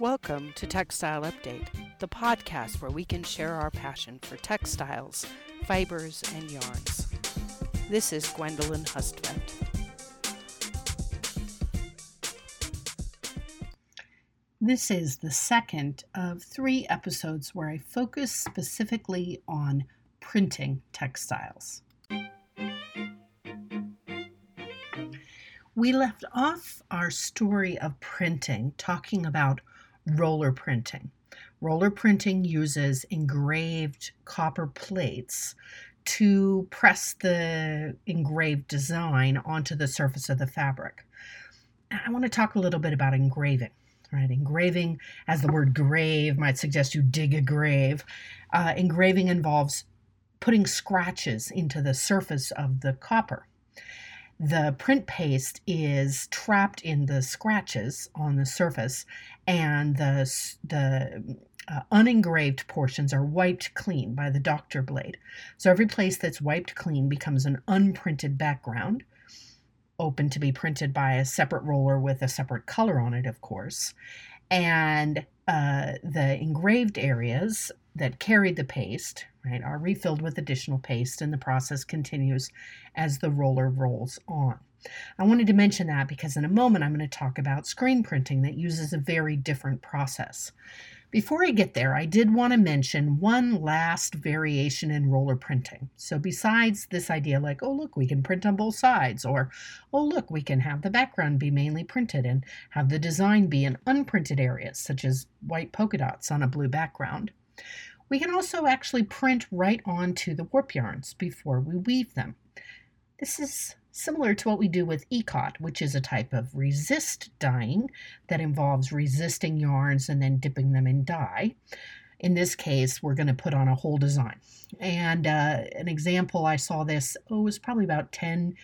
Welcome to Textile Update, the podcast where we can share our passion for textiles, fibers, and yarns. This is Gwendolyn Hustvedt. This is the second of three episodes where I focus specifically on printing textiles. We left off our story of printing talking about roller printing. Roller printing uses engraved copper plates to press the engraved design onto the surface of the fabric. I want to talk a little bit about engraving. Right, engraving, as the word grave might suggest you dig a grave, uh, engraving involves putting scratches into the surface of the copper the print paste is trapped in the scratches on the surface and the, the uh, unengraved portions are wiped clean by the doctor blade. So every place that's wiped clean becomes an unprinted background, open to be printed by a separate roller with a separate color on it, of course. And uh, the engraved areas that carried the paste right, are refilled with additional paste and the process continues as the roller rolls on. I wanted to mention that because in a moment I'm going to talk about screen printing that uses a very different process. Before I get there, I did want to mention one last variation in roller printing. So, besides this idea, like, oh, look, we can print on both sides, or oh, look, we can have the background be mainly printed and have the design be in unprinted areas, such as white polka dots on a blue background. We can also actually print right onto the warp yarns before we weave them. This is similar to what we do with ikat, which is a type of resist dyeing that involves resisting yarns and then dipping them in dye. In this case, we're going to put on a whole design. And uh, an example I saw this, oh, it was probably about 10,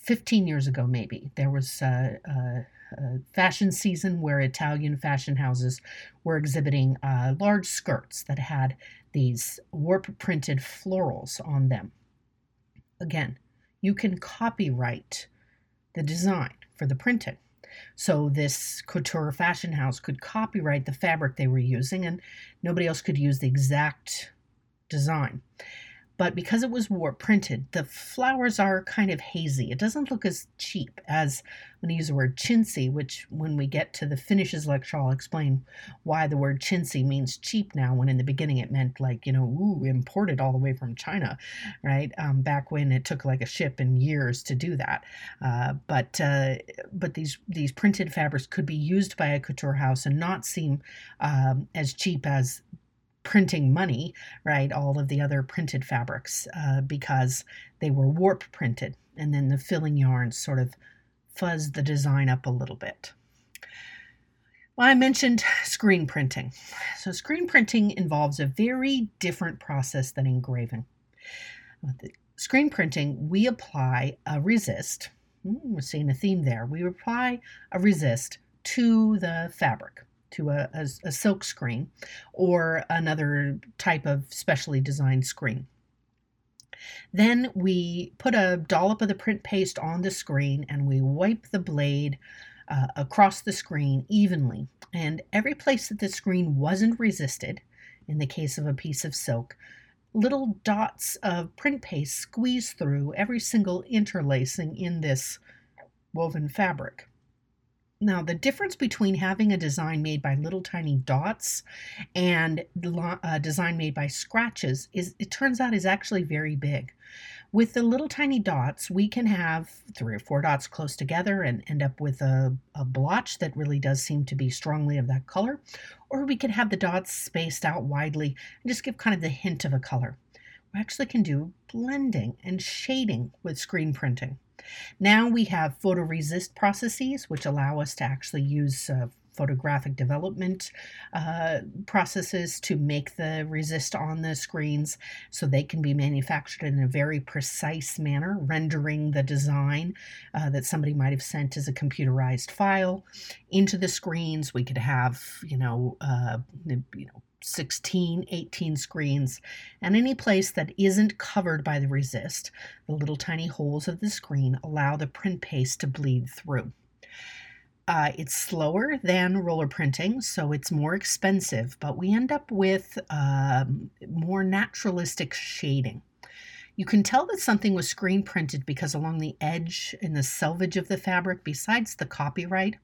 15 years ago, maybe. There was uh, uh, a fashion season where Italian fashion houses were exhibiting uh, large skirts that had these warp printed florals on them. Again, you can copyright the design for the printing. So this couture fashion house could copyright the fabric they were using, and nobody else could use the exact design but because it was warp printed, the flowers are kind of hazy. It doesn't look as cheap as when I use the word chintzy, which when we get to the finishes lecture, I'll explain why the word chintzy means cheap now, when in the beginning it meant like, you know, ooh, imported all the way from China, right? Um, back when it took like a ship and years to do that. Uh, but uh, but these these printed fabrics could be used by a couture house and not seem um, as cheap as printing money, right? All of the other printed fabrics uh, because they were warp printed. And then the filling yarns sort of fuzz the design up a little bit. Well, I mentioned screen printing. So, screen printing involves a very different process than engraving. With the screen printing, we apply a resist. Hmm, we're seeing a theme there. We apply a resist to the fabric to a, a, a silk screen or another type of specially designed screen. Then we put a dollop of the print paste on the screen and we wipe the blade uh, across the screen evenly. And every place that the screen wasn't resisted, in the case of a piece of silk, little dots of print paste squeeze through every single interlacing in this woven fabric. Now, the difference between having a design made by little tiny dots and a uh, design made by scratches is, it turns out, is actually very big. With the little tiny dots, we can have three or four dots close together and end up with a, a blotch that really does seem to be strongly of that color. Or we can have the dots spaced out widely and just give kind of the hint of a color. We actually can do blending and shading with screen printing. Now we have photoresist processes, which allow us to actually use uh, photographic development uh, processes to make the resist on the screens so they can be manufactured in a very precise manner, rendering the design uh, that somebody might have sent as a computerized file into the screens. We could have, you know, uh, you know, 16, 18 screens, and any place that isn't covered by the resist, the little tiny holes of the screen allow the print paste to bleed through. Uh, it's slower than roller printing, so it's more expensive, but we end up with um, more naturalistic shading. You can tell that something was screen printed because along the edge in the selvage of the fabric, besides the copyright,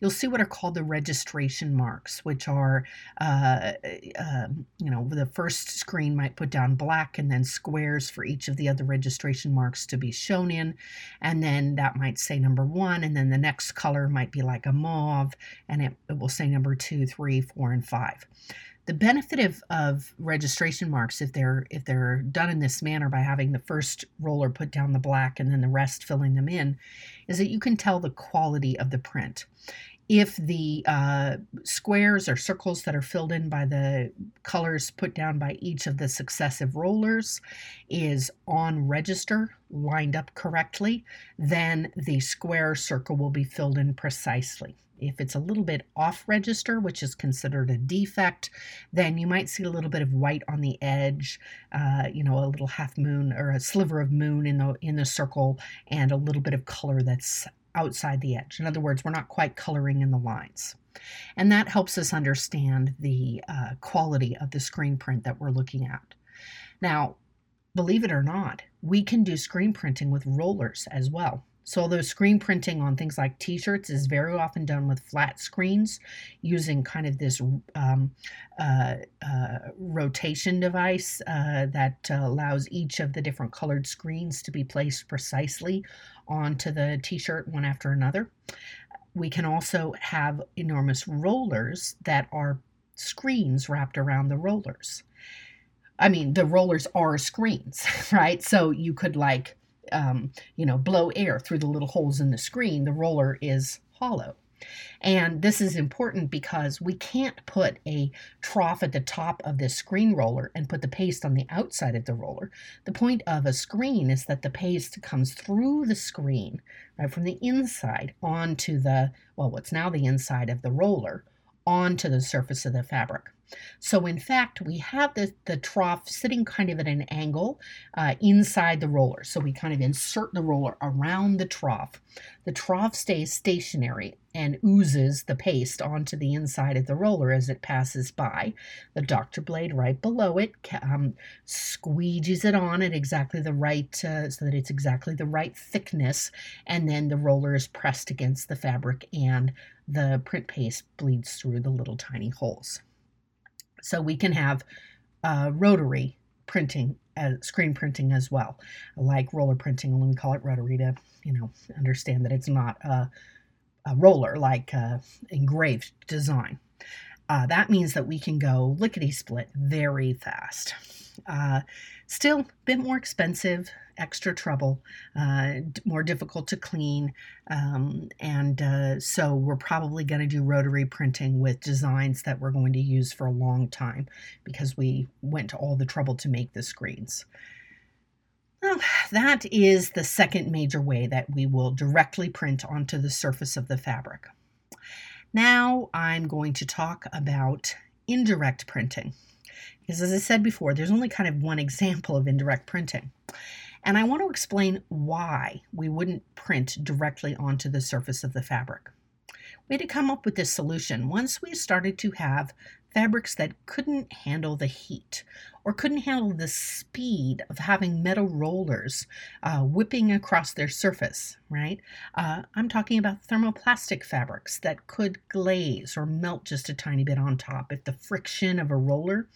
you'll see what are called the registration marks, which are, uh, uh, you know, the first screen might put down black and then squares for each of the other registration marks to be shown in. And then that might say number one, and then the next color might be like a mauve, and it, it will say number two, three, four, and five the benefit of, of registration marks if they're if they're done in this manner by having the first roller put down the black and then the rest filling them in is that you can tell the quality of the print if the uh, squares or circles that are filled in by the colors put down by each of the successive rollers is on register, lined up correctly, then the square circle will be filled in precisely. If it's a little bit off register, which is considered a defect, then you might see a little bit of white on the edge, uh, you know, a little half moon or a sliver of moon in the in the circle, and a little bit of color that's outside the edge. In other words, we're not quite coloring in the lines. And that helps us understand the uh, quality of the screen print that we're looking at. Now, believe it or not, we can do screen printing with rollers as well. So, although screen printing on things like t shirts is very often done with flat screens using kind of this um, uh, uh, rotation device uh, that allows each of the different colored screens to be placed precisely onto the t shirt one after another. We can also have enormous rollers that are screens wrapped around the rollers. I mean, the rollers are screens, right? So you could like um, you know, blow air through the little holes in the screen, the roller is hollow. And this is important because we can't put a trough at the top of this screen roller and put the paste on the outside of the roller. The point of a screen is that the paste comes through the screen, right, from the inside onto the, well, what's now the inside of the roller, onto the surface of the fabric. So in fact, we have the, the trough sitting kind of at an angle uh, inside the roller. So we kind of insert the roller around the trough. The trough stays stationary and oozes the paste onto the inside of the roller as it passes by. The doctor blade right below it um, squeegees it on at exactly the right, uh, so that it's exactly the right thickness, and then the roller is pressed against the fabric and the print paste bleeds through the little tiny holes. So we can have uh, rotary printing, uh, screen printing as well, like roller printing, only we call it rotary to, you know, understand that it's not a, a roller like uh, engraved design. Uh, that means that we can go lickety split very fast. Uh, still, a bit more expensive, extra trouble, uh, more difficult to clean. Um, and uh, so we're probably going to do rotary printing with designs that we're going to use for a long time because we went to all the trouble to make the screens. Well, that is the second major way that we will directly print onto the surface of the fabric. Now I'm going to talk about indirect printing. Because as I said before, there's only kind of one example of indirect printing. And I want to explain why we wouldn't print directly onto the surface of the fabric. We had to come up with this solution once we started to have fabrics that couldn't handle the heat or couldn't handle the speed of having metal rollers uh, whipping across their surface, right? Uh, I'm talking about thermoplastic fabrics that could glaze or melt just a tiny bit on top if the friction of a roller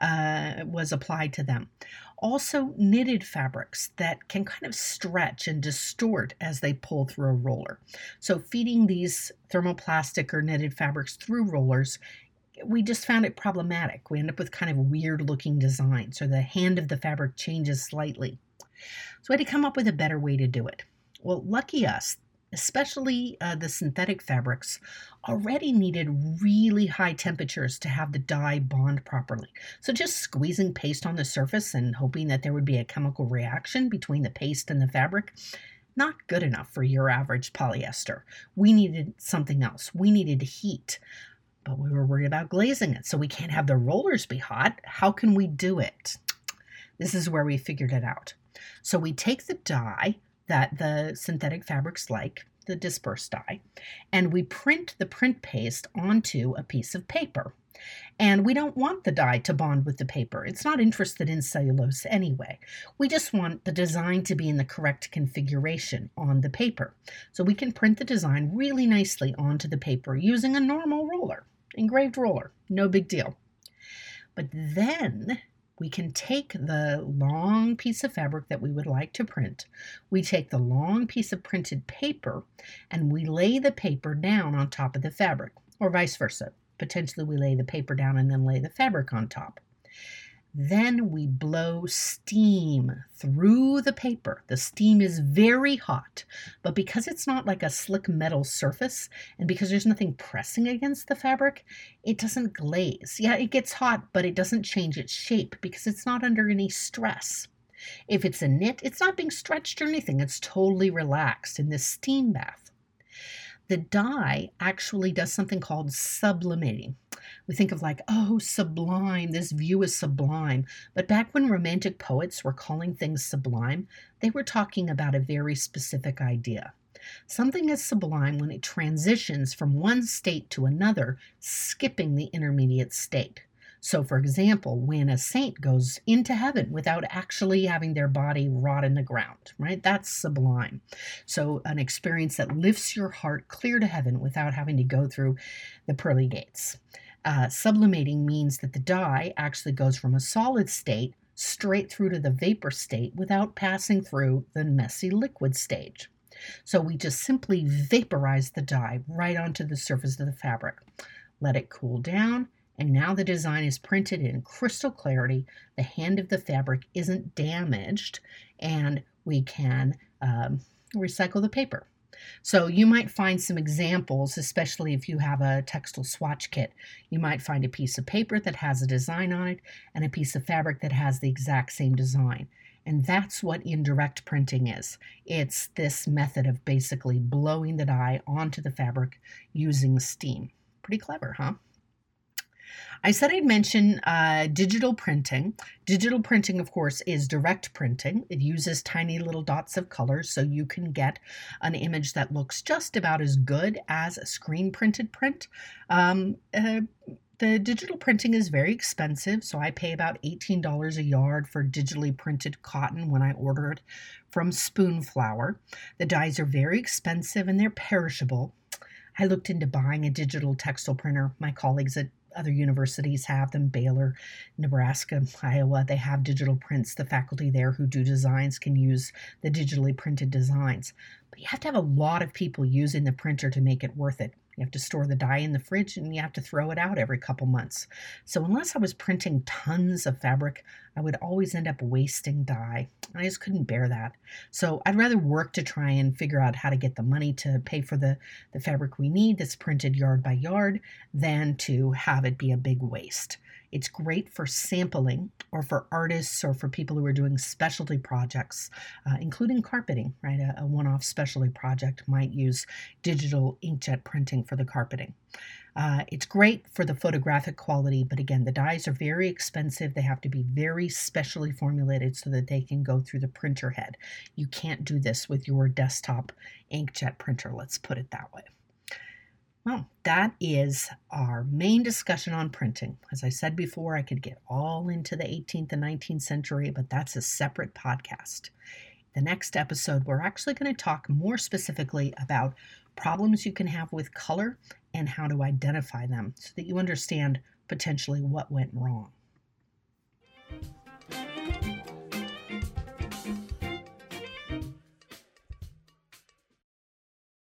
uh, was applied to them. Also, knitted fabrics that can kind of stretch and distort as they pull through a roller. So, feeding these thermoplastic or knitted fabrics through rollers we just found it problematic. We end up with kind of weird looking designs, or the hand of the fabric changes slightly. So we had to come up with a better way to do it. Well, lucky us, especially uh, the synthetic fabrics, already needed really high temperatures to have the dye bond properly. So just squeezing paste on the surface and hoping that there would be a chemical reaction between the paste and the fabric not good enough for your average polyester. We needed something else. We needed heat but we were worried about glazing it. So we can't have the rollers be hot. How can we do it? This is where we figured it out. So we take the dye that the synthetic fabrics like, the dispersed dye, and we print the print paste onto a piece of paper. And we don't want the dye to bond with the paper. It's not interested in cellulose anyway. We just want the design to be in the correct configuration on the paper. So we can print the design really nicely onto the paper using a normal roller, engraved roller, no big deal. But then we can take the long piece of fabric that we would like to print. We take the long piece of printed paper and we lay the paper down on top of the fabric, or vice versa. Potentially, we lay the paper down and then lay the fabric on top. Then we blow steam through the paper. The steam is very hot, but because it's not like a slick metal surface and because there's nothing pressing against the fabric, it doesn't glaze. Yeah, it gets hot, but it doesn't change its shape because it's not under any stress. If it's a knit, it's not being stretched or anything. It's totally relaxed in this steam bath. The dye actually does something called sublimating. We think of like, oh, sublime, this view is sublime. But back when romantic poets were calling things sublime, they were talking about a very specific idea. Something is sublime when it transitions from one state to another, skipping the intermediate state. So, for example, when a saint goes into heaven without actually having their body rot in the ground, right? That's sublime. So, an experience that lifts your heart clear to heaven without having to go through the pearly gates. Uh, sublimating means that the dye actually goes from a solid state straight through to the vapor state without passing through the messy liquid stage. So we just simply vaporize the dye right onto the surface of the fabric. Let it cool down and now the design is printed in crystal clarity. The hand of the fabric isn't damaged, and we can um, recycle the paper. So you might find some examples, especially if you have a textile swatch kit. You might find a piece of paper that has a design on it and a piece of fabric that has the exact same design. And that's what indirect printing is. It's this method of basically blowing the dye onto the fabric using steam. Pretty clever, huh? I said I'd mention uh, digital printing. Digital printing, of course, is direct printing. It uses tiny little dots of color so you can get an image that looks just about as good as a screen printed print. Um, uh, the digital printing is very expensive, so I pay about $18 a yard for digitally printed cotton when I order it from Spoonflower. The dyes are very expensive and they're perishable. I looked into buying a digital textile printer. My colleagues at other universities have them Baylor, Nebraska, Iowa. They have digital prints. The faculty there who do designs can use the digitally printed designs. But you have to have a lot of people using the printer to make it worth it. You have to store the dye in the fridge and you have to throw it out every couple months. So, unless I was printing tons of fabric, I would always end up wasting dye. I just couldn't bear that. So, I'd rather work to try and figure out how to get the money to pay for the, the fabric we need that's printed yard by yard than to have it be a big waste. It's great for sampling or for artists or for people who are doing specialty projects, uh, including carpeting, right? A, a one off specialty project might use digital inkjet printing for the carpeting. Uh, it's great for the photographic quality, but again, the dyes are very expensive. They have to be very specially formulated so that they can go through the printer head. You can't do this with your desktop inkjet printer, let's put it that way. Well, that is our main discussion on printing. As I said before, I could get all into the 18th and 19th century, but that's a separate podcast. The next episode, we're actually going to talk more specifically about problems you can have with color and how to identify them so that you understand potentially what went wrong.